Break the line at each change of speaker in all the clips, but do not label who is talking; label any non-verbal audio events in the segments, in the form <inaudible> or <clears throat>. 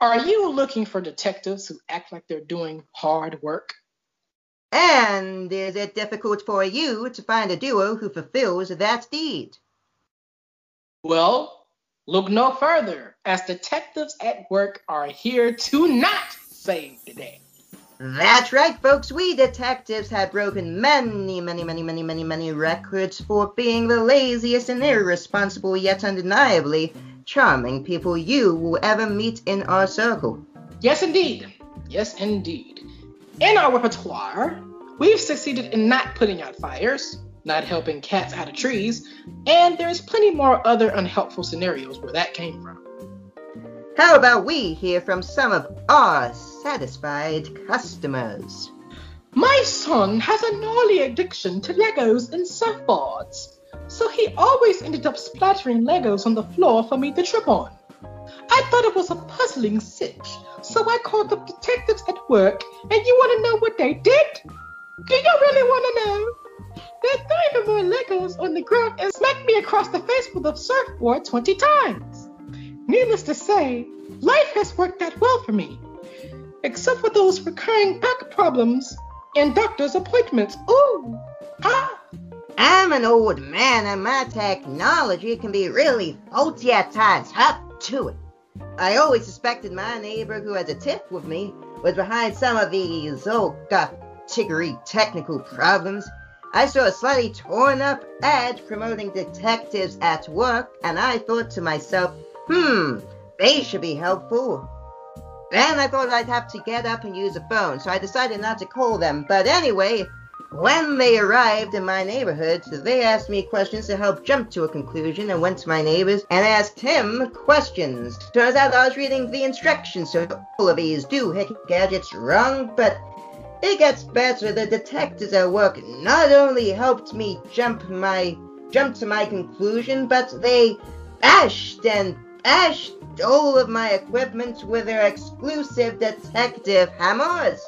Are you looking for detectives who act like they're doing hard work?
And is it difficult for you to find a duo who fulfills that deed?
Well, look no further, as detectives at work are here to not save the day.
That's right, folks. We detectives have broken many, many, many, many, many, many records for being the laziest and irresponsible, yet undeniably charming people you will ever meet in our circle.
Yes, indeed. Yes, indeed. In our repertoire, we've succeeded in not putting out fires, not helping cats out of trees, and there's plenty more other unhelpful scenarios where that came from.
How about we hear from some of our satisfied customers?
My son has a gnarly addiction to Legos and surfboards, so he always ended up splattering Legos on the floor for me to trip on. I thought it was a puzzling cinch, so I called up detectives at work, and you want to know what they did? Do you really want to know? They threw even more Legos on the ground and smacked me across the face with a surfboard 20 times. Needless to say, life has worked out well for me, except for those recurring back problems and doctor's appointments. Ooh, ah.
I'm an old man and my technology can be really faulty at times. Up to it. I always suspected my neighbor who had a tip with me was behind some of these god tiggery technical problems. I saw a slightly torn up ad promoting detectives at work, and I thought to myself, Hmm, they should be helpful. Then I thought I'd have to get up and use a phone, so I decided not to call them. But anyway, when they arrived in my neighborhood, they asked me questions to help jump to a conclusion and went to my neighbors and asked him questions. Turns out I was reading the instructions, so all of these do gadgets wrong, but it gets better. The detectives at work not only helped me jump my jump to my conclusion, but they bashed and all of my equipment with their exclusive detective hammers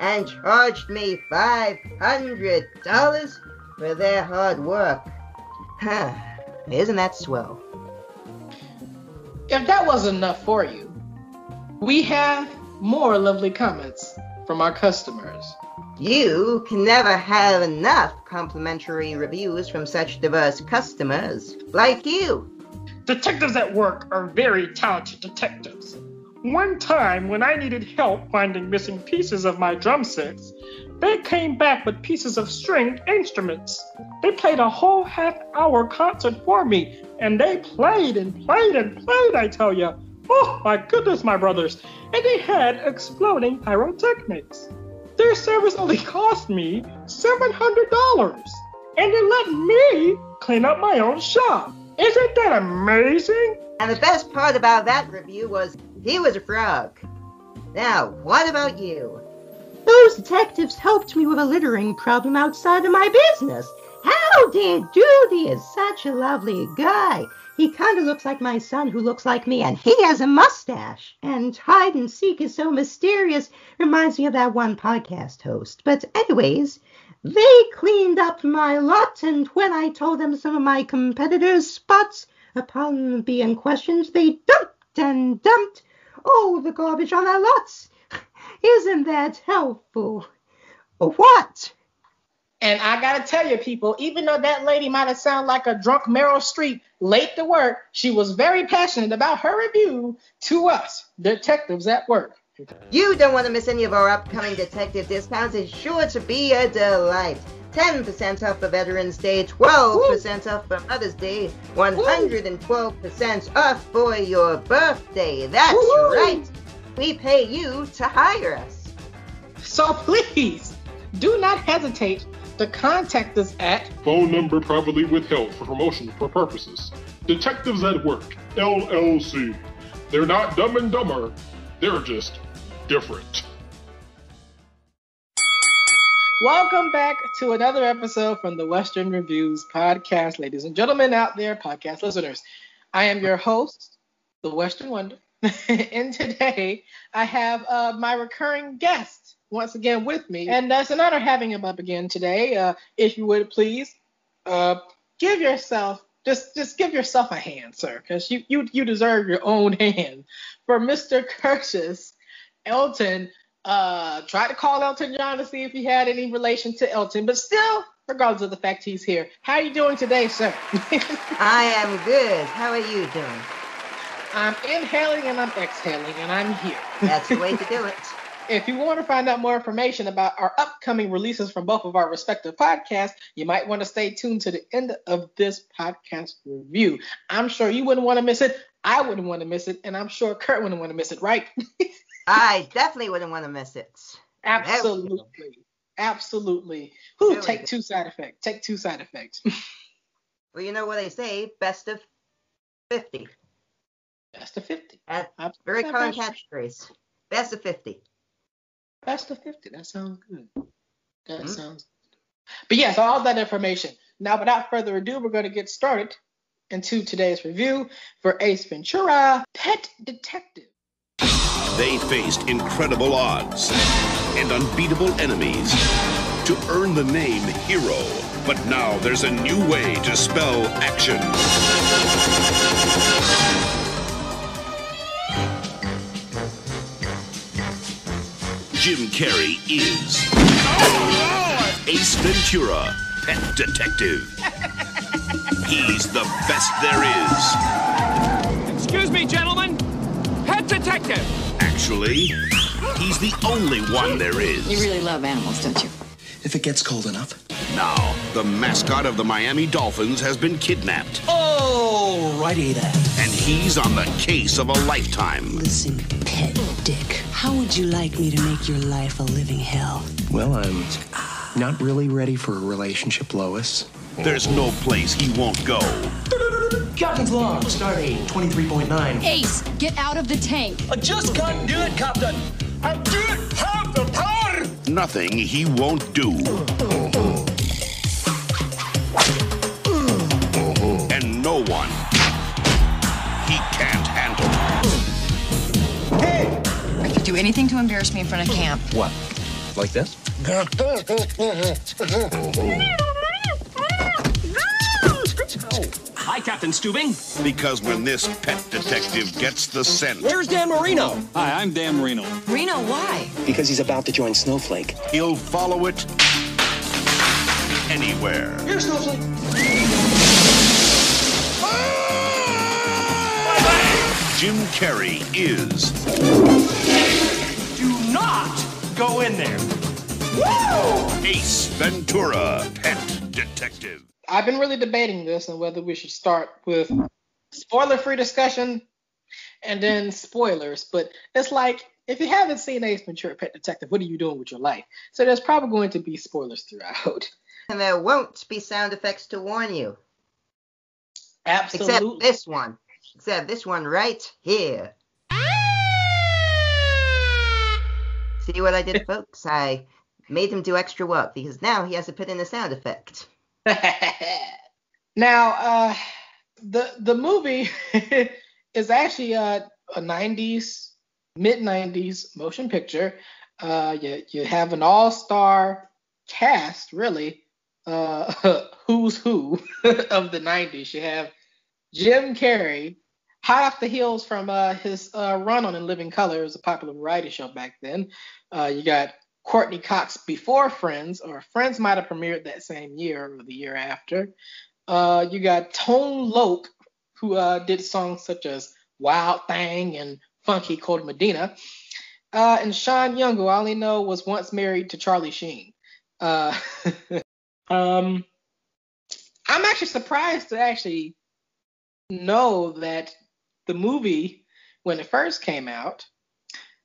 and charged me $500 for their hard work. Huh. Isn't that swell?
If that wasn't enough for you, we have more lovely comments from our customers.
You can never have enough complimentary reviews from such diverse customers like you.
Detectives at work are very talented detectives. One time, when I needed help finding missing pieces of my drum sets, they came back with pieces of stringed instruments. They played a whole half hour concert for me, and they played and played and played, I tell you. Oh my goodness, my brothers. And they had exploding pyrotechnics. Their service only cost me $700, and they let me clean up my own shop. Isn't that amazing?
And the best part about that review was he was a frog. Now, what about you?
Those detectives helped me with a littering problem outside of my business. How did Judy is such a lovely guy. He kind of looks like my son who looks like me, and he has a mustache. And hide and seek is so mysterious. Reminds me of that one podcast host. But anyways, they cleaned up my lot, and when I told them some of my competitors' spots, upon being questioned, they dumped and dumped all the garbage on our lots. <laughs> Isn't that helpful? What?
And I gotta tell you, people, even though that lady might have sounded like a drunk Meryl Streep late to work, she was very passionate about her review to us, detectives at work.
You don't want to miss any of our upcoming detective discounts. It's sure to be a delight. 10% off for Veterans Day, 12% Woo. off for Mother's Day, 112% off for your birthday. That's Woo. right. We pay you to hire us.
So please, do not hesitate to contact us at
phone number privately withheld for promotional purposes. Detectives at Work, LLC. They're not dumb and dumber, they're just different.
Welcome back to another episode from the Western Reviews podcast, ladies and gentlemen out there, podcast listeners. I am your host, the Western Wonder, <laughs> and today I have uh, my recurring guest once again with me, and uh, it's an honor having him up again today. Uh, if you would please uh, give yourself just just give yourself a hand, sir, because you, you you deserve your own <laughs> hand. For Mr. Curtis, Elton uh tried to call Elton John to see if he had any relation to Elton, but still, regardless of the fact he's here, how are you doing today, sir? <laughs>
I am good. How are you doing?
I'm inhaling and I'm exhaling, and I'm here.
That's the way to <laughs> do it.
If you want to find out more information about our upcoming releases from both of our respective podcasts, you might want to stay tuned to the end of this podcast review. I'm sure you wouldn't want to miss it. I wouldn't want to miss it, and I'm sure Kurt wouldn't want to miss it, right? <laughs>
I definitely wouldn't want to miss it.
Absolutely. Absolutely. Who take
go.
two side effects? Take two side effects. <laughs>
Well, you know what they say, best of 50.
Best of 50.
That's
Absolutely.
very common catchphrase. Best of 50.
Best of 50. That sounds good. That
Mhm.
sounds good. But yes, all that information. Now, without further ado, we're going to get started into today's review for Ace Ventura Pet Detective.
They faced incredible odds and unbeatable enemies to earn the name Hero. But now there's a new way to spell action. Jim Carrey is oh, Ace Ventura, Pet Detective. He's the best there is.
Excuse me, gentlemen. Pet detective.
Actually, he's the only one there is.
You really love animals, don't you?
If it gets cold enough.
Now, the mascot of the Miami Dolphins has been kidnapped,
Alrighty then.
and he's on the case of a lifetime.
Listen, pet dick, how would you like me to make your life a living hell?
Well, I'm not really ready for a relationship, Lois.
There's no place he won't go.
Captain's log, starting 23.9.
Ace, get out of the tank.
I just can't do it, Captain. I don't have the power.
Nothing he won't do.
Oh, do anything to embarrass me in front of camp.
What? Like this?
Hi, Captain Stubing.
Because when this pet detective gets the scent,
Where's Dan Marino?
Hi, I'm Dan Marino.
Reno, why?
Because he's about to join Snowflake.
he'll follow it anywhere.
Here's Snowflake.
Jim Carrey is
Do not go in there.
Ace Ventura, Pet Detective.
I've been really debating this and whether we should start with spoiler free discussion and then spoilers. But it's like, if you haven't seen Ace Ventura Pet Detective, what are you doing with your life? So there's probably going to be spoilers throughout. <laughs>
And there won't be sound effects to warn you.
Absolutely.
Except this one. Except this one right here. See what I did, folks? I made him do extra work because now he has to put in a sound effect. <laughs>
now, uh, the the movie <laughs> is actually a, a 90s, mid 90s motion picture. Uh, you you have an all star cast, really. Uh, <laughs> who's who of the 90s? You have Jim Carrey, hot off the heels from uh, his uh, run on In Living Color, it was a popular variety show back then. Uh, you got Courteney Cox before Friends, or Friends might have premiered that same year or the year after. Uh, you got Tone Loc, who uh, did songs such as Wild Thing and Funky Cold Medina. Uh, and Sean Young, who I only know was once married to Charlie Sheen. <laughs> Um, I'm actually surprised to actually know that the movie, when it first came out,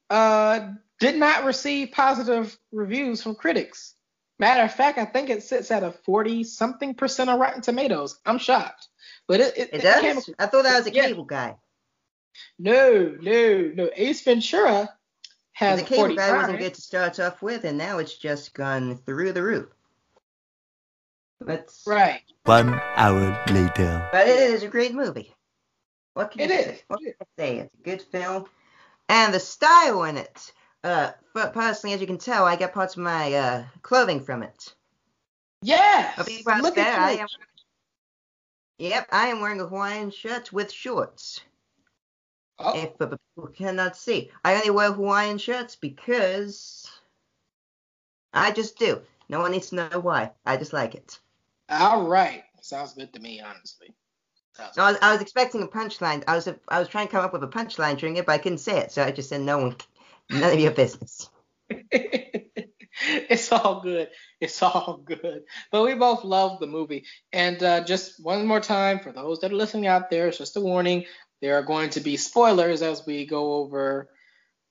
uh, did not receive positive reviews from critics. Matter of fact, I think it sits at a 40 something percent on Rotten Tomatoes. I'm shocked. But it, it,
It
it came-
does? I thought that was a
Yeah.
cable guy.
no, no, no. Ace Ventura has
the
a
cable
45.
guy wasn't good to start off with, and now it's just gone through the roof. That's
Right.
One hour later.
but it is a great movie. What can
It
you
is.
What can I say? It's a good film. And the style in it. Uh, but personally, as you can tell, I get parts of my uh, clothing from it.
Yes.
I'll be right
Look
there. I
at
am, Yep, I am wearing a Hawaiian shirt with shorts.
Oh,
If but people cannot see, I only wear Hawaiian shirts because I just do. No one needs to know why. I just like it.
all right. Sounds good to me, honestly. Sounds
I was, I was expecting a punchline. I was I was trying to come up with a punchline during it, but I couldn't say it, so I just said no one, none of your business. <laughs>
it's all good. It's all good. But we both love the movie. And uh, just one more time, for those that are listening out there, it's just a warning. There are going to be spoilers as we go over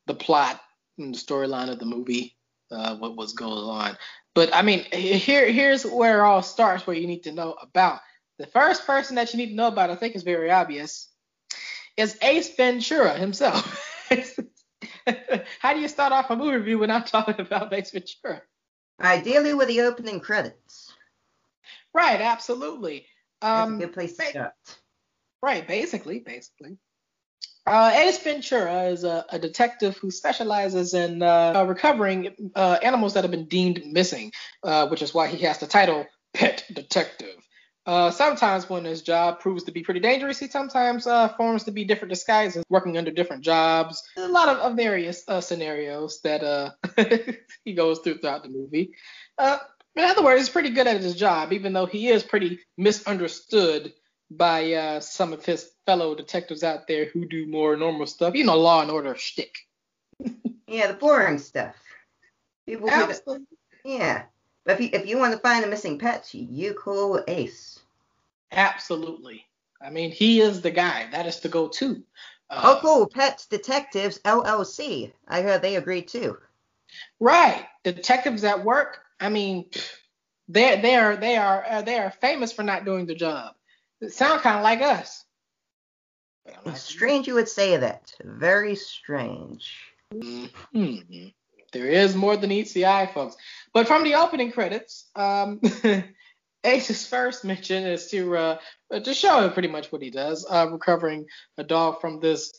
the plot and the storyline of the movie, uh, what was going on. But I mean, here here's where it all starts, where you need to know about. The first person that you need to know about, I think is very obvious, is Ace Ventura himself. <laughs> How do you start off a movie review when I'm talking about Ace Ventura?
Ideally, with the opening credits.
Right, absolutely.
That's
Um,
a good place to
ba-
start.
Right, basically, basically. Uh, Ace Ventura is a, a detective who specializes in uh, recovering uh, animals that have been deemed missing, uh, which is why he has the title Pet Detective. Uh, sometimes when his job proves to be pretty dangerous, he sometimes uh, forms to be different disguises, working under different jobs. A lot of, of various uh, scenarios that uh, <laughs> he goes through throughout the movie. Uh, in other words, he's pretty good at his job, even though he is pretty misunderstood by uh, some of his fellow detectives out there who do more normal stuff. You know, law and order shtick. <laughs>
Yeah, the boring stuff. People
Absolutely.
yeah. But if you, if you want to find a missing pet, you call Ace.
Absolutely. I mean, he is the guy. That is the go-to. Uh,
oh, cool. Pets Detectives LLC. I heard they agreed too.
Right. Detectives at work. I mean, they they are they are uh, they are famous for not doing the job. It sound kind of like us. But I'm not-
Strange you would say that. Very strange.
Mhm. There is more than meets the eye, folks. But from the opening credits, um, <laughs> Ace's first mission is to uh, to show pretty much what he does, uh, recovering a dog from this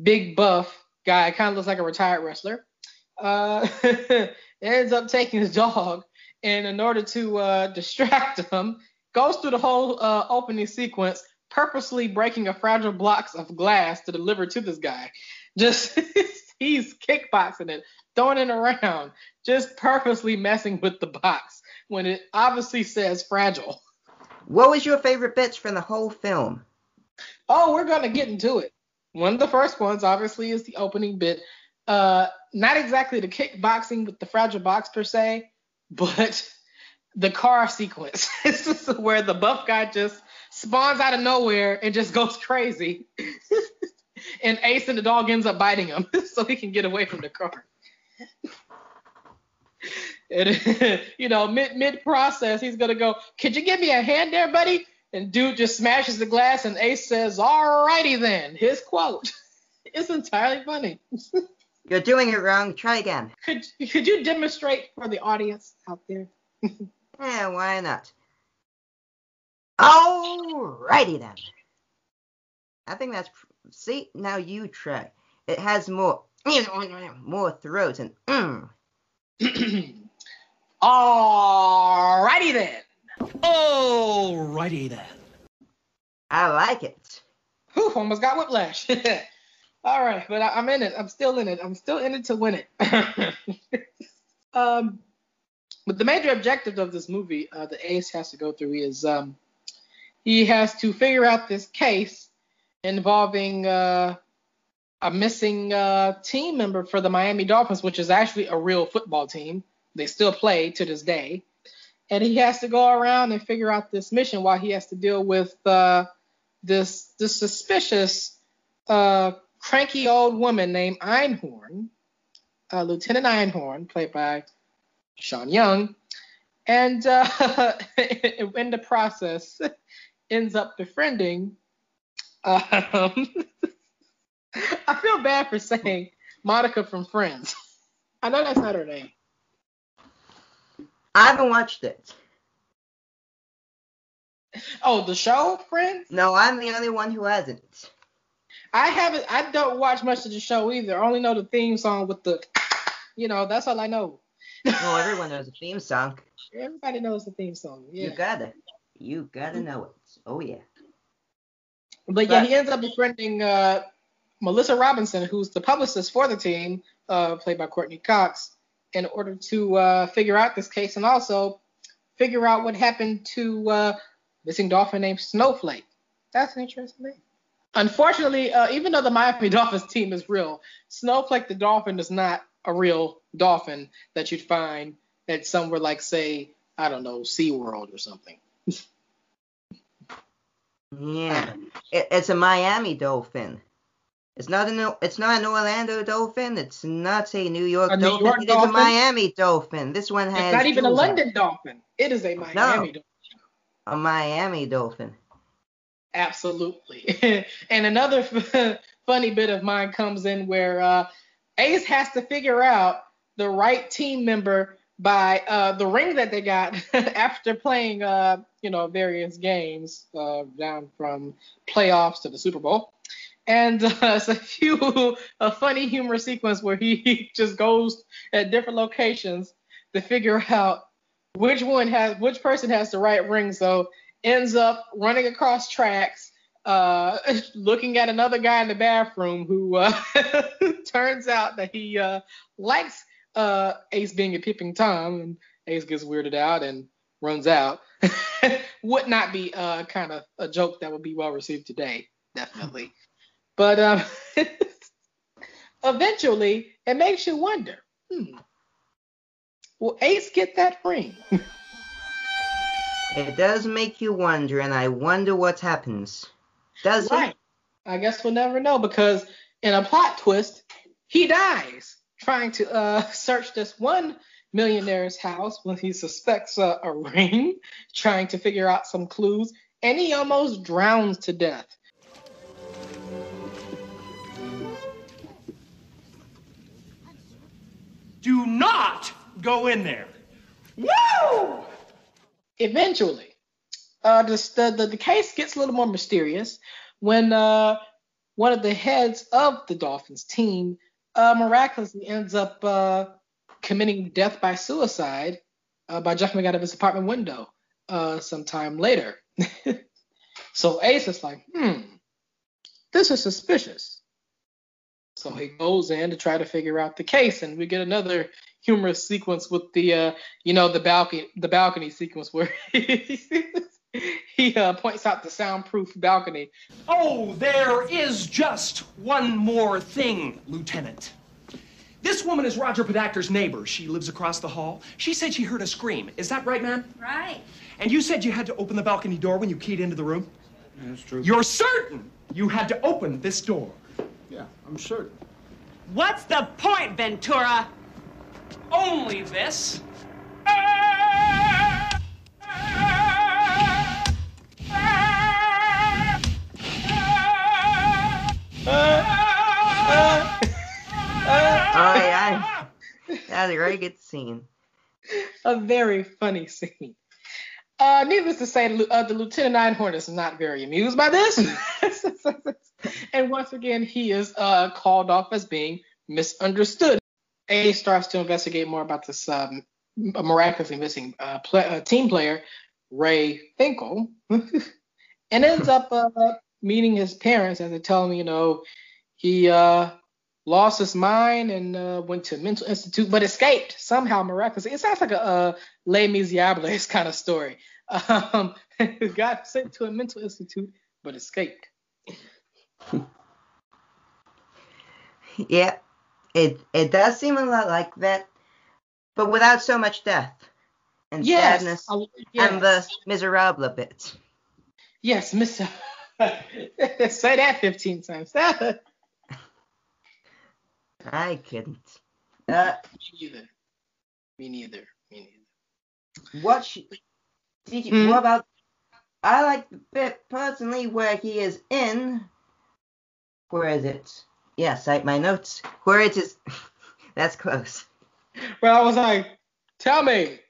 big buff guy, kind of looks like a retired wrestler. Uh, <laughs> ends up taking his dog, and in order to uh, distract him, goes through the whole uh, opening sequence, purposely breaking a fragile blocks of glass to deliver to this guy. Just <laughs> he's kickboxing it, throwing it around, just purposely messing with the box when it obviously says fragile.
What was your favorite bits from the whole film?
Oh, we're gonna get into it. One of the first ones, obviously, is the opening bit. Uh, not exactly the kickboxing with the fragile box per se, <laughs> but the car sequence. <laughs> this is where the buff guy just spawns out of nowhere and just goes crazy. <laughs> and Ace and the dog ends up biting him so he can get away from the car. And <laughs> you know, mid mid process, he's gonna go, Could you give me a hand there, buddy? And dude just smashes the glass, and Ace says, "Alrighty then." His quote. <laughs> It's entirely funny. <laughs>
You're doing it wrong. Try again.
Could could you demonstrate for the audience out there?
Yeah, why not? Alrighty then. I think that's. See, now you try. It has more. More throats and. Mm. <clears throat>
Alrighty then.
Alrighty then.
I like it.
Whew, almost got whiplash. <laughs> All right, but I, I'm in it. I'm still in it. I'm still in it to win it. <laughs> um, but the major objective of this movie, uh, the Ace has to go through is um, he has to figure out this case involving uh, a missing uh, team member for the Miami Dolphins, which is actually a real football team. They still play to this day. And he has to go around and figure out this mission while he has to deal with uh, this this suspicious uh, cranky old woman named Einhorn, uh, Lieutenant Einhorn, played by Sean Young, and uh, <laughs> in the process <laughs> ends up befriending. Um, <laughs> <laughs> I feel bad for saying Monica from Friends. I know that's not her name.
I haven't watched it.
Oh, the show Friends?
No, I'm the only one who hasn't.
I haven't. I don't watch much of the show either. I only know the theme song with the, you know, that's all I know.
Well, <laughs> everyone knows the theme song.
Everybody knows the theme song. Yeah.
You gotta. You gotta know it. Oh, yeah.
But yeah, he ends up befriending uh, Melissa Robinson, who's the publicist for the team, uh, played by Courteney Cox, in order to uh, figure out this case and also figure out what happened to uh, missing dolphin named Snowflake. That's an interesting thing. Unfortunately, uh, even though the Miami <laughs> Dolphins team is real, Snowflake the dolphin is not a real dolphin that you'd find at somewhere like, say, I don't know, SeaWorld or something. <laughs>
Yeah, it's a Miami dolphin. It's not an it's not an Orlando dolphin. It's not a New York
A New
dolphin.
York
it is a? Miami dolphin. This one has
It's not even a
jewels on.
London dolphin. It is a Miami
No.
dolphin.
A Miami dolphin.
Absolutely. <laughs> and another <laughs> funny bit of mine comes in where uh, Ace has to figure out the right team member by uh, the ring that they got <laughs> after playing, uh, you know, various games uh, down from playoffs to the Super Bowl. And uh, <laughs> it's a few a funny humor sequence where <laughs> he just goes at different locations to figure out which one has which person has the right ring. So ends up running across tracks, uh, <laughs> looking at another guy in the bathroom who uh, turns out that he uh, likes uh, Ace being a peeping Tom, and Ace gets weirded out and runs out. would not be uh, kind of a joke that would be well received today, definitely. But um, <laughs> eventually, it makes you wonder. Hmm, will Ace get that ring? <laughs>
It does make you wonder, and I wonder what happens. Does
Right.
it?
I guess we'll never know because in a plot twist, he dies trying to uh, <laughs> search this one millionaire's house when he suspects uh, a ring, trying to figure out some clues, and he almost drowns to death.
Do not go in there. Woo!
Eventually, uh, the, the, the, case gets a little more mysterious when uh, one of the heads of the Dolphins team uh, miraculously ends up uh, committing death by suicide uh, by jumping out of his apartment window uh, sometime later. <laughs> so Ace is like, hmm, this is suspicious. So he goes in to try to figure out the case, and we get another humorous sequence with the, uh, you know, the balcony, the balcony sequence where <laughs> he uh, points out the soundproof balcony.
Oh, there is just one more thing, Lieutenant. This woman is Roger Podacter's neighbor. She lives across the hall. She said she heard a scream. Is that right, ma'am?
Right.
And you said you had to open the balcony door when you keyed into the room?
That's true.
You're certain you had to open this door?
Yeah, I'm certain.
What's the point, Ventura?
Only this.
Oh yeah. That's a very good scene.
a very funny scene. Uh, needless to say, the, uh, the Lieutenant Einhorn is not very amused by this. <laughs> <laughs> and once again, he is uh, called off as being misunderstood. A starts to investigate more about this um, miraculously missing uh, uh, team player, Ray Finkel, <laughs> and ends up uh, meeting his parents and they tell him, you know, he uh, lost his mind and uh, went to a mental institute, but escaped somehow miraculously. It sounds like a uh, Les Miserables kind of story. <laughs> Um, got sent to a mental institute, but escaped. <laughs>
Yeah, it it does seem a lot like that, but without so much death and
Yes,
sadness
I- yes.
and the miserable bit.
Yes, Mister. <laughs> Say that 15 times. <laughs>
I couldn't. Uh,
Me neither. Me neither. Me neither.
what sh- did you?
Hmm?
What about? I like the bit personally where he is in. Where is it? Yeah, cite my notes. Where it is. <laughs> That's close.
Well, I was like, tell me.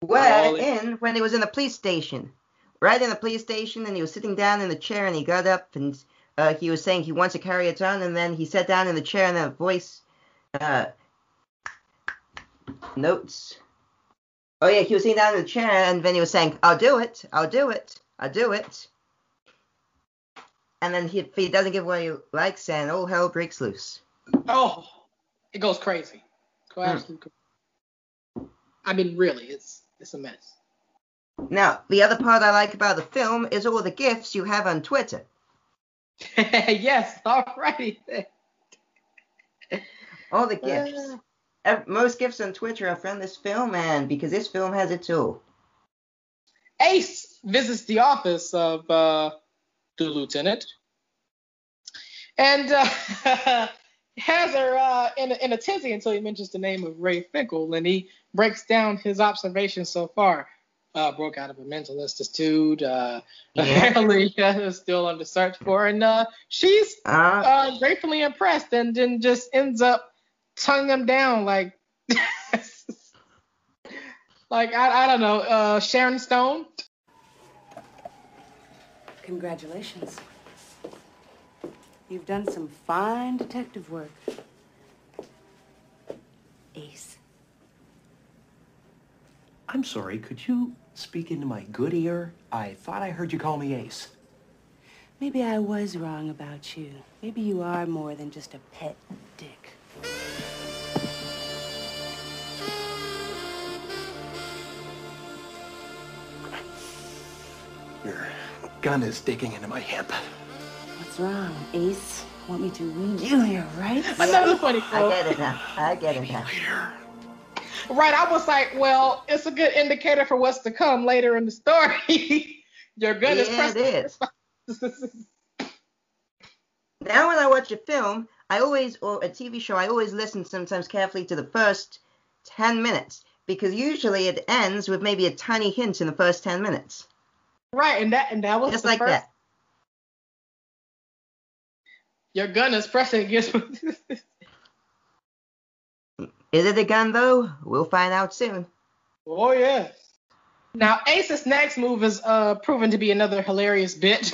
Where
Well,
in when he was in the police station, right in the police station, and he was sitting down in the chair, and he got up and uh, he was saying he wants to carry it on, and then he sat down in the chair, and a voice, uh, notes. Oh yeah, he was sitting down in the chair, and then he was saying, "I'll do it, I'll do it, I'll do it." And then he, if he doesn't give what he likes, then all hell breaks loose.
Oh, it goes crazy. Go
Hmm.
absolutely crazy. I mean, really, it's it's a mess.
Now, the other part I like about the film is all the gifts you have on Twitter. <laughs>
yes, alrighty then.
All the gifts. Ev- Most gifts on Twitter are from this film, and because this film has it all.
Ace visits the office of uh, the lieutenant and uh, <laughs> has her uh, in, a, in a tizzy until he mentions the name of Ray Finkel, and he breaks down his observations so far. Uh, broke out of a mental institute. Uh, <laughs> apparently, uh, is still under search for, and uh, she's
Uh,
uh, gratefully impressed, and then just ends up tonguing him down like, <laughs> like I, I don't know, uh, Sharon Stone.
Congratulations. You've done some fine detective work. Ace.
I'm sorry, could you speak into my good ear? I thought I heard you call me Ace.
Maybe I was wrong about you. Maybe you are more than just a pet dick.
Gun is digging into my hip.
What's wrong, Ace? Want me to read you your rights? <laughs>
Another funny
I get it now. I get it now.
Right, I was like, well, it's a good indicator for what's to come later in the story. <laughs> Your gun is
Yeah, it
pressed.
is. Now, when I watch a film, I always, or a TV show, I always listen sometimes carefully to the first 10 minutes because usually it ends with maybe a tiny hint in the first 10 minutes.
Right, and that and that was
Just like
first.
that.
Your gun is pressing against. <laughs>
Is it a gun, though? We'll find out soon.
oh yeah. Now Ace's next move is uh proven to be another hilarious bit,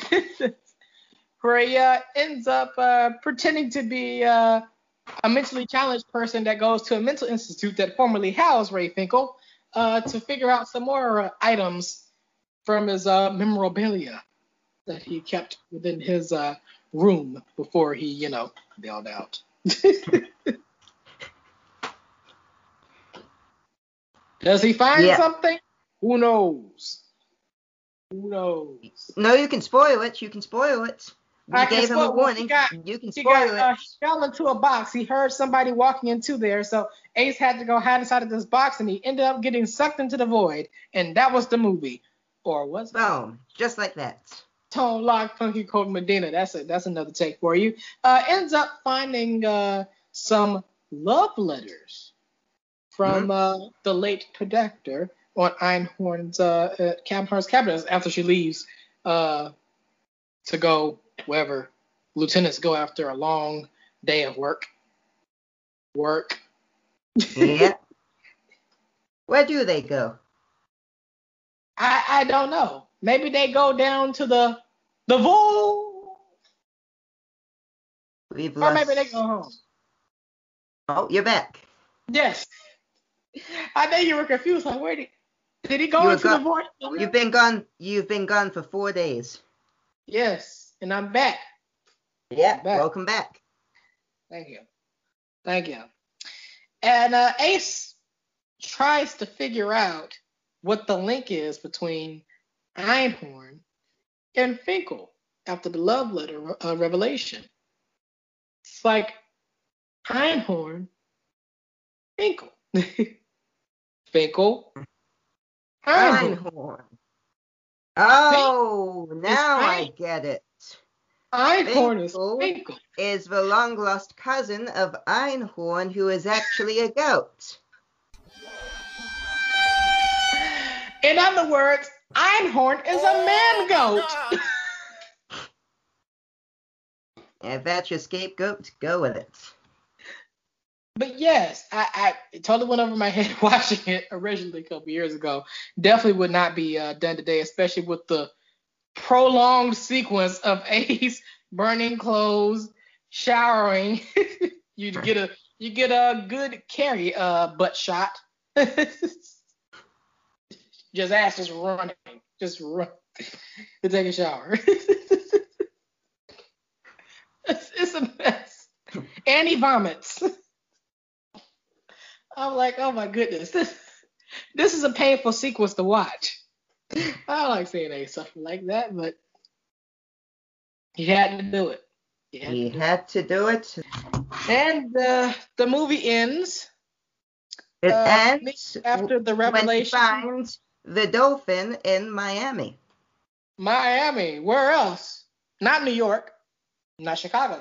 where he uh, ends up uh, pretending to be uh, a mentally challenged person that goes to a mental institute that formerly housed Ray Finkel uh, to figure out some more uh, items from his uh, memorabilia that he kept within his uh, room before he, you know, bailed out. <laughs> Does he find
Yeah.
something? Who knows? Who knows?
No, you can spoil it. You can spoil it. We
I
gave him a warning.
Got,
you can
he
spoil
got, uh,
it.
he fell into a box. He heard somebody walking into there, so Ace had to go hide inside of this box, and he ended up getting sucked into the void, and that was the movie, or was it?
Just like that.
Tone Loc, Funky Cold Medina. That's a, that's another take for you. Uh, ends up finding uh, some love letters from uh, the late Podacter on Einhorn's uh, uh, cabinet after she leaves uh, to go wherever lieutenants go after a long day of work. Work. <laughs>
Yeah. Where do they go?
I I don't know. Maybe they go down to the the vault,
We've
or maybe they go home.
Oh, you're back.
Yes. I know you were confused. Like, where did did he go
You
into the void?
You've been gone. You've been gone for four days.
Yes, and I'm back.
Yeah.
back.
Welcome back.
Thank you. Thank you. And uh, Ace tries to figure out what the link is between Einhorn and Finkel after the love letter uh, revelation. It's like Einhorn, Finkel. <laughs> Finkel, Einhorn.
Einhorn. Oh, now I get it.
Einhorn is
Finkel
Finkel.
is the long lost cousin of Einhorn, who is actually a goat.
In other words, Einhorn is a man goat.
If <laughs> that's your scapegoat, go with it.
But yes, I, I it totally went over my head <laughs> watching it originally a couple years ago. Definitely would not be uh, done today, especially with the prolonged sequence of <laughs> Ace burning clothes, showering. you get a you get a good Carrey uh butt shot. Just ass just running, just run <laughs> to take a shower. <laughs> It's, it's a mess. And he vomits. <laughs> I'm like, oh my goodness. This, this is a painful sequence to watch. I don't like seeing a something like that, but he had to do it. He had
He
to do
had to do it.
it. And uh, the movie ends
It
uh,
ends
after the
when he
revelation.
finds the dolphin in Miami.
Miami. Where else? Not New York. Not Chicago.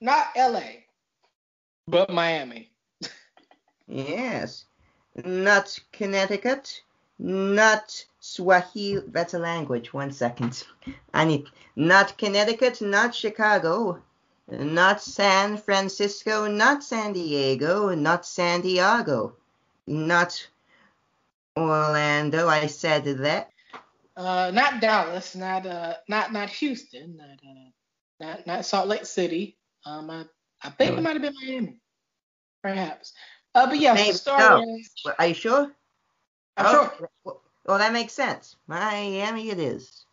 Not LA. But Miami.
Yes. Not Connecticut. Not Swahili. That's a language. One second. I need. Not Connecticut. Not Chicago. Not San Francisco. Not San Diego. Not Santiago. Not Orlando. I said that.
Uh, not Dallas. Not uh, not not Houston. Not uh, not not Salt Lake City. Um, I I think it might have been Miami, perhaps. Uh, but yes,
Maybe
the story
so.
is.
Are you sure?
I'm
Oh,
sure.
Well, that makes sense. Miami it is.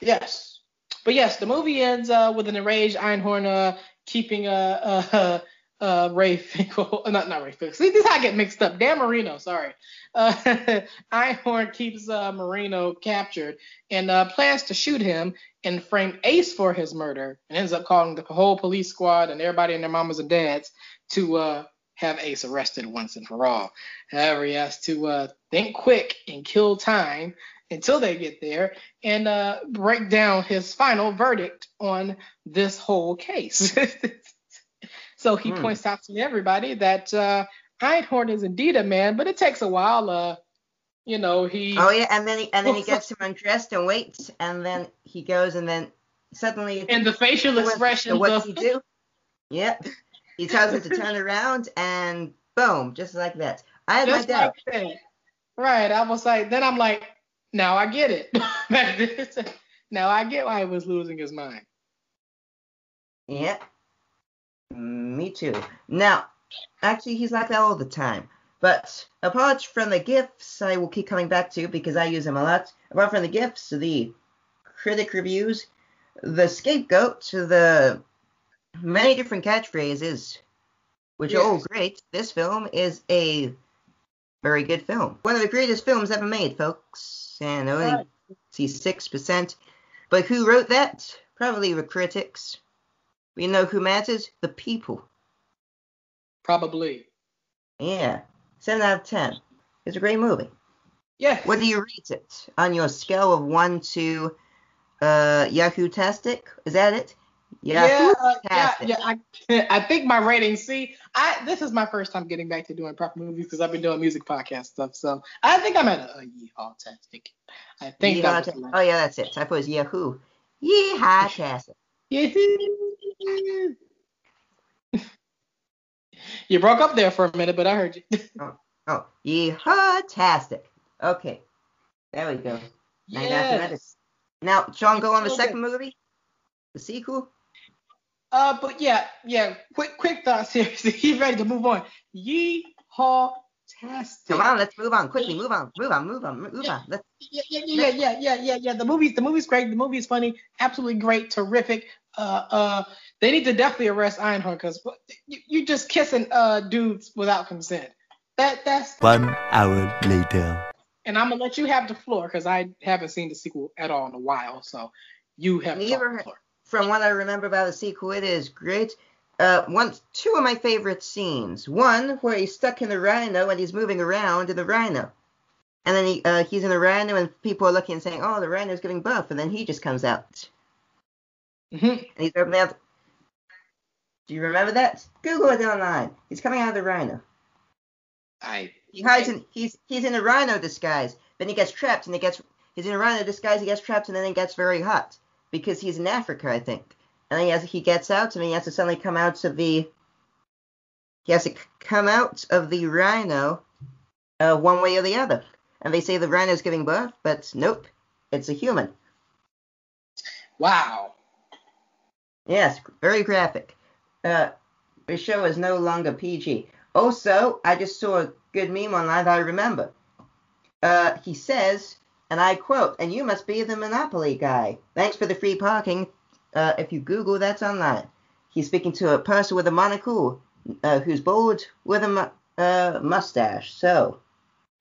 Yes. But yes, the movie ends uh, with an enraged Einhorn uh, keeping uh, uh, uh, Ray Finkel, <laughs> not not Ray Finkel. See, this is how I get mixed up. Dan Marino, sorry. Uh, <laughs> Einhorn keeps uh, Marino captured and uh, plans to shoot him and frame Ace for his murder, and ends up calling the whole police squad and everybody and their mamas and dads to uh, have Ace arrested once and for all. However, he has to uh, think quick and kill time until they get there and uh, break down his final verdict on this whole case. <laughs> so he
Hmm.
points out to everybody that uh, Einhorn is indeed a man, but it takes a while. Uh, you know, he.
Oh yeah, and then he and then he <laughs> gets him undressed and waits, and then he goes, and then suddenly.
And the facial
what-
expressions
What does he do? Yep. He tells him to turn around, and boom, just like that. I had
Just
my doubt.
like that. Right. I was like, then I'm like, now I get it. <laughs> now I get why he was losing his mind.
Yeah. Me too. Now, actually, he's like that all the time. But apart from the gifts, I will keep coming back to because I use them a lot. Apart from the gifts, the critic reviews, the scapegoat, the many different catchphrases, which are all great. This film is a very good film. One of the greatest films ever made, folks. And only
Right.
see six percent. But who wrote that? Probably the critics. We know who matters? The people.
Probably.
Yeah. Seven out of ten. It's a great movie.
Yeah.
What do you rate it on your scale of one to uh Yahoo Tastic? Is that it?
Yeah, uh, yeah, yeah. I, I think my rating. See, I this is my first time getting back to doing proper movies because I've been doing music podcast stuff. So I think I'm at a, a yeehaw-tastic. I think
Yeehaw Ta- Oh yeah, that's it. I it was Yahoo. Yeehaw <laughs> Tastic.
You broke up there for a minute, but I heard you. <laughs>
Oh, Yeehaw Tastic. Okay. There we go.
Yes.
Now, Sean, go on the second movie? The sequel?
Uh, but yeah, yeah. Quick, quick thoughts <laughs> here. He's ready to move on. Yeehaw-tastic.
Come on, let's move on. Quickly, move on. Move on, move on, move on. Let's
yeah, yeah, yeah, yeah, yeah, yeah, yeah. The movie's the movie's great. The movie's funny. Absolutely great. Terrific. Uh, uh, they need to definitely arrest Einhorn because you, you just kissing uh dudes without consent. That that's.
One hour later.
And I'm gonna let you have the floor because I haven't seen the sequel at all in a while. So you have the floor.
from what I remember about the sequel, it is great. Uh, one, two of my favorite scenes. One where he's stuck in the rhino and he's moving around in the rhino, and then he uh, he's in the rhino and people are looking and saying, "Oh, the rhino's getting buff," and then he just comes out
Mm-hmm.
and he's opening out. Do you remember that? Google it online. He's coming out of the rhino.
I
He hides in he's he's in a rhino disguise. Then he gets trapped and he gets he's in a rhino disguise. He gets trapped and then it gets very hot because he's in Africa, I think. And then he has he gets out and he has to suddenly come out of the he has to c- come out of the rhino uh, one way or the other. And they say the rhino's giving birth, but nope, it's a human.
Wow.
Yes, very graphic. Uh, the show is no longer PG. Also, I just saw a good meme online that I remember. Uh, he says, and I quote, and you must be the Monopoly guy. Thanks for the free parking. Uh, if you Google, that's online. he's speaking to a person with a monocle uh, who's bald with a mu- uh, mustache. So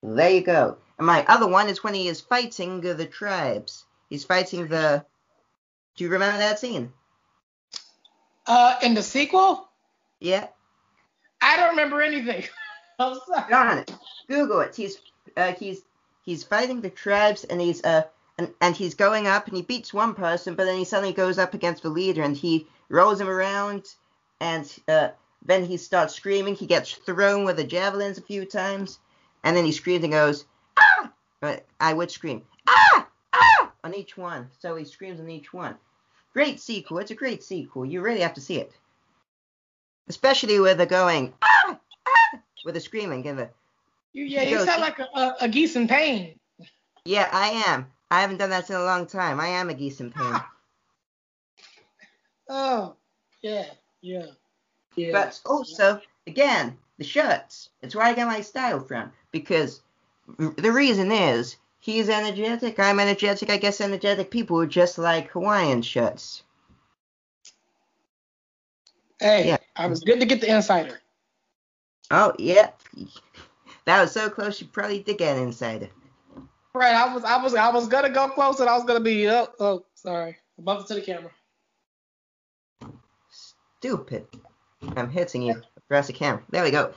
there you go. And my other one is when he is fighting the tribes. He's fighting the. Do you remember that scene?
Uh, in the sequel,
Yeah.
I don't remember anything. <laughs> I'm sorry.
Darn it. Google it. He's uh, he's he's fighting the tribes and he's uh and, and he's going up and he beats one person, but then he suddenly goes up against the leader and he rolls him around and uh then he starts screaming. He gets thrown with the javelins a few times, and then he screams and goes ah. But I would scream ah ah on each one. So he screams on each one. Great sequel. It's a great sequel. You really have to see it. Especially where they're going ah ah with the screaming and the
You, yeah, you sound like a, a, a geese in pain.
Yeah, I am. I haven't done that in a long time. I am a geese in pain. <laughs>
Oh, yeah, yeah, yeah.
But also, again, the shirts. It's where I get my style from. Because the reason is, he's energetic, I'm energetic, I guess energetic people are just like Hawaiian shirts.
hey,
yeah.
I was good to get the insider.
Oh, yeah. <laughs> That was so close, you probably did get an insider.
Right, I was, I was, I was gonna go close, and I was gonna be. Oh, oh, sorry, I bumped into the camera.
Stupid. I'm hitting you across the camera. There we go.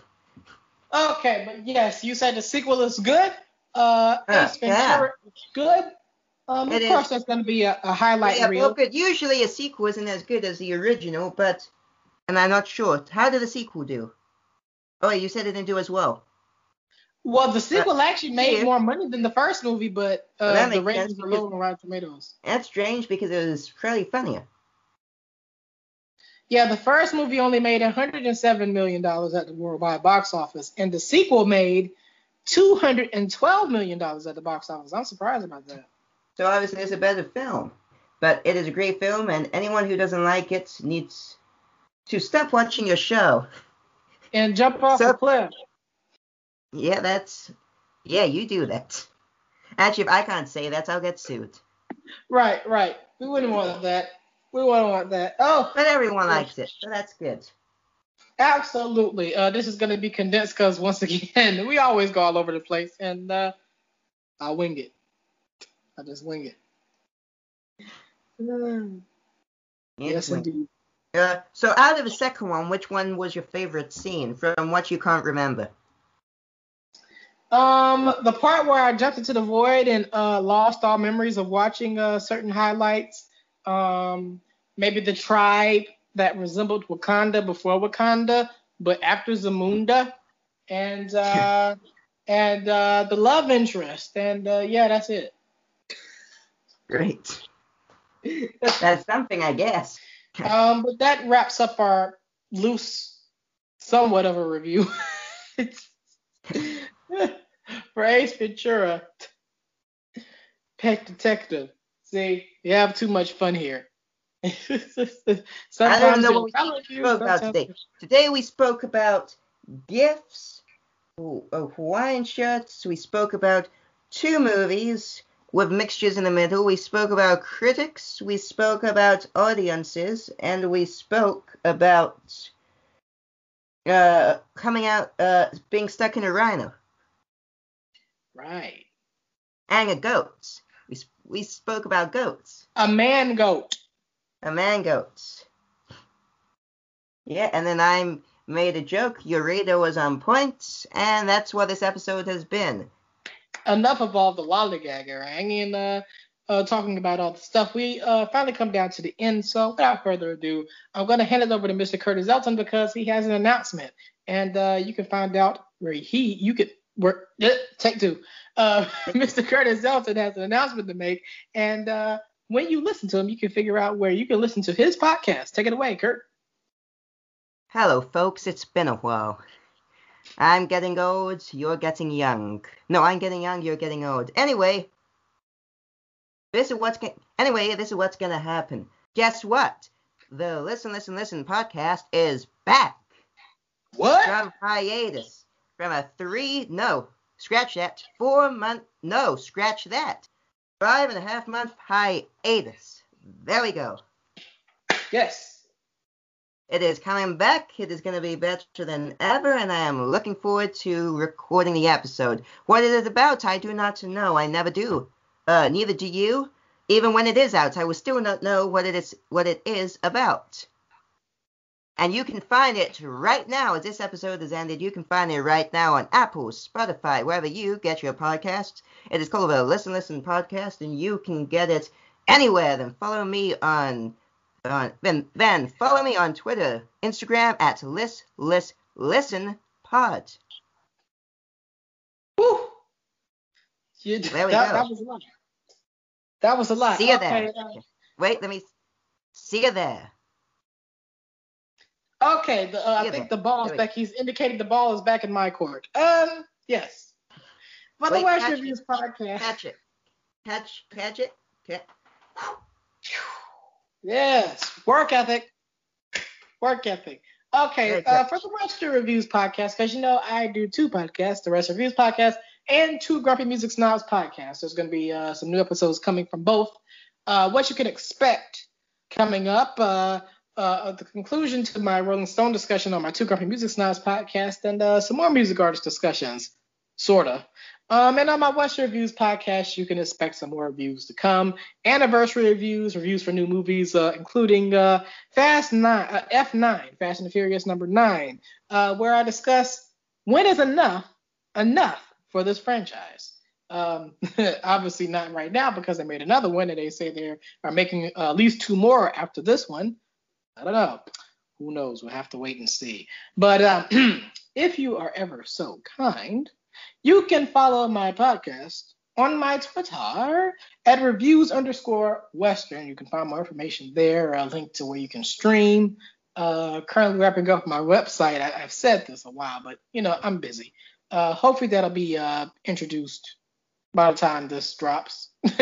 Okay, but yes, you said the sequel is good. Uh,
Uh,
Ace Ventura is good. Um,
It
of course,
is.
that's gonna be a, a highlight
yeah,
reel.
well, good. Usually a sequel isn't as good as the original, but and I'm not sure. How did the sequel do? Oh, you said it didn't do as well.
Well, the sequel actually made
yeah.
more money than the first movie, but uh,
that
the ratings are low on Rotten Tomatoes.
That's strange because it was fairly funnier.
Yeah, the first movie only made 107 million dollars at the worldwide box office, and the sequel made 212 million dollars at the box office. I'm surprised about that.
So obviously it's a better film. But it is a great film and anyone who doesn't like it needs to stop watching your show.
And jump off
So-
the cliff.
Yeah, that's yeah, you do that. Actually if I can't say that, I'll get sued.
Right, right. We wouldn't want that. We wouldn't want that. Oh,
But everyone likes it, so that's good.
absolutely. Uh, this is going to be condensed because once <laughs> again, we always go all over the place, and uh, I wing it. I just wing it. Mm. <sighs> Yes, indeed.
Uh, so out of the second one, which one was your favorite scene from what you can't remember?
Um, the part where I jumped into the void and uh, lost all memories of watching uh, certain highlights. Um, maybe the tribe that resembled Wakanda before Wakanda, but after Zamunda, and uh, <laughs> and uh, the love interest, and uh, yeah, that's it.
Great. <laughs> That's something, I guess.
Um, but that wraps up our loose, somewhat of a review. <laughs> <laughs> For Ace Ventura, Pet Detective. See, you have too much fun here. Sometimes <laughs>
I don't know what we spoke about today. Today we spoke about gifts, oh, Hawaiian shirts. We spoke about two movies with mixtures in the middle. We spoke about critics. We spoke about audiences, and we spoke about uh, coming out, uh, being stuck in a rhino
Right.
and a goat. We we spoke about goats.
A man goat.
A man goat. Yeah, and then I made a joke. Radar was on point. and that's what this episode has been.
enough of all the lollygagger and uh, uh, talking about all the stuff. We uh, finally come down to the end. So without further ado, I'm going to hand it over to Mr. Curtis Elton because he has an announcement, and uh, you can find out where he you could where eh, take two. Uh, <laughs> Mr. Curtis Elton has an announcement to make, and uh, when you listen to him, you can figure out where you can listen to his podcast. Take it away, Kurt.
Hello, folks. It's been a while. I'm getting old. You're getting young. No, I'm getting young. You're getting old. Anyway, this is what's go- anyway. This is what's gonna happen. Guess what? The Listen, Listen, Listen podcast is back.
What?
From hiatus. From a three, no, scratch that. Four month, no, scratch that. Five and a half month hiatus. There we go.
Yes.
It is coming back. It is going to be better than ever, and I am looking forward to recording the episode. What it is about, I do not know. I never do. Uh, neither do you. Even when it is out, I will still not know what it is what it is about. And you can find it right now. As this episode is ended, you can find it right now on Apple, Spotify, wherever you get your podcasts. It is called a Listen Listen podcast, and you can get it anywhere. Then follow me on on then then follow me on Twitter, Instagram at list list listen pod.
Woo! You,
There we
that,
go.
that was a lot. That was a lot.
See you
okay,
there. Um, Wait, let me see you there.
Uh, okay, the, uh, I think the ball is back. He's indicating the ball is back in my court. Um, yes. For the
Wait,
West
catch
Reviews podcast.
Catch it. Catch catch it. Catch.
Yes, work ethic. Work ethic. Okay, uh, for the Western Reviews podcast, because you know I do two podcasts, the Western Reviews podcast and two Grumpy Music Snobs podcasts. There's going to be uh, some new episodes coming from both. Uh, what you can expect coming up, uh, uh, the conclusion to my Rolling Stone discussion on my two Grumpy Music Snobs podcast, and uh, some more music artist discussions, sorta. Um, and on my Western Reviews podcast, you can expect some more reviews to come. Anniversary reviews, reviews for new movies, uh, including uh, Fast Nine, uh, F9, Fast and the Furious number nine, uh, where I discuss when is enough enough for this franchise. Um, <laughs> obviously not right now because they made another one and they say they are making uh, at least two more after this one. I don't know. Who knows? We'll have to wait and see. But uh, <clears throat> if you are ever so kind, you can follow my podcast on my Twitter at reviews underscore western. You can find more information there, a link to where you can stream. Uh, currently wrapping up my website. I, I've said this a while, but you know I'm busy. Uh, hopefully that'll be uh, introduced by the time this drops. <laughs>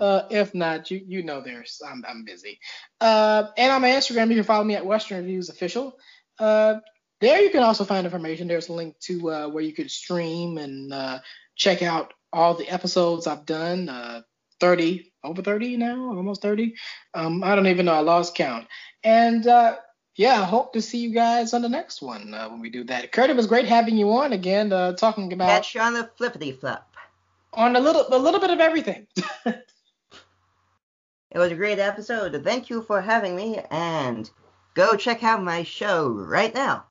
uh, if not, you you know there's I'm I'm busy. Uh, and on my Instagram, you can follow me at Western Reviews Official. Uh, there you can also find information. There's a link to uh, where you could stream and uh, check out all the episodes I've done. Uh, 30, over 30 now, almost 30. Um, I don't even know. I lost count. And uh, yeah, I hope to see you guys on the next one uh, when we do that. Kurt, it was great having you on again, uh, talking about
Catch you on the flippity flop.
on a little a little bit of everything. <laughs>
It was a great episode. Thank you for having me, and go check out my show right now.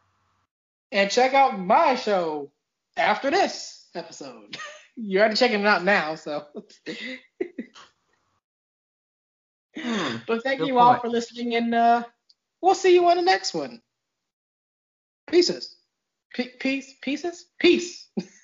and check out my show after this episode. <laughs> You're already checking it out now, so.
Hmm,
but thank you all for listening, and uh, we'll see you on the next one. Pieces. Pe- peace. Pieces. Peace. <laughs>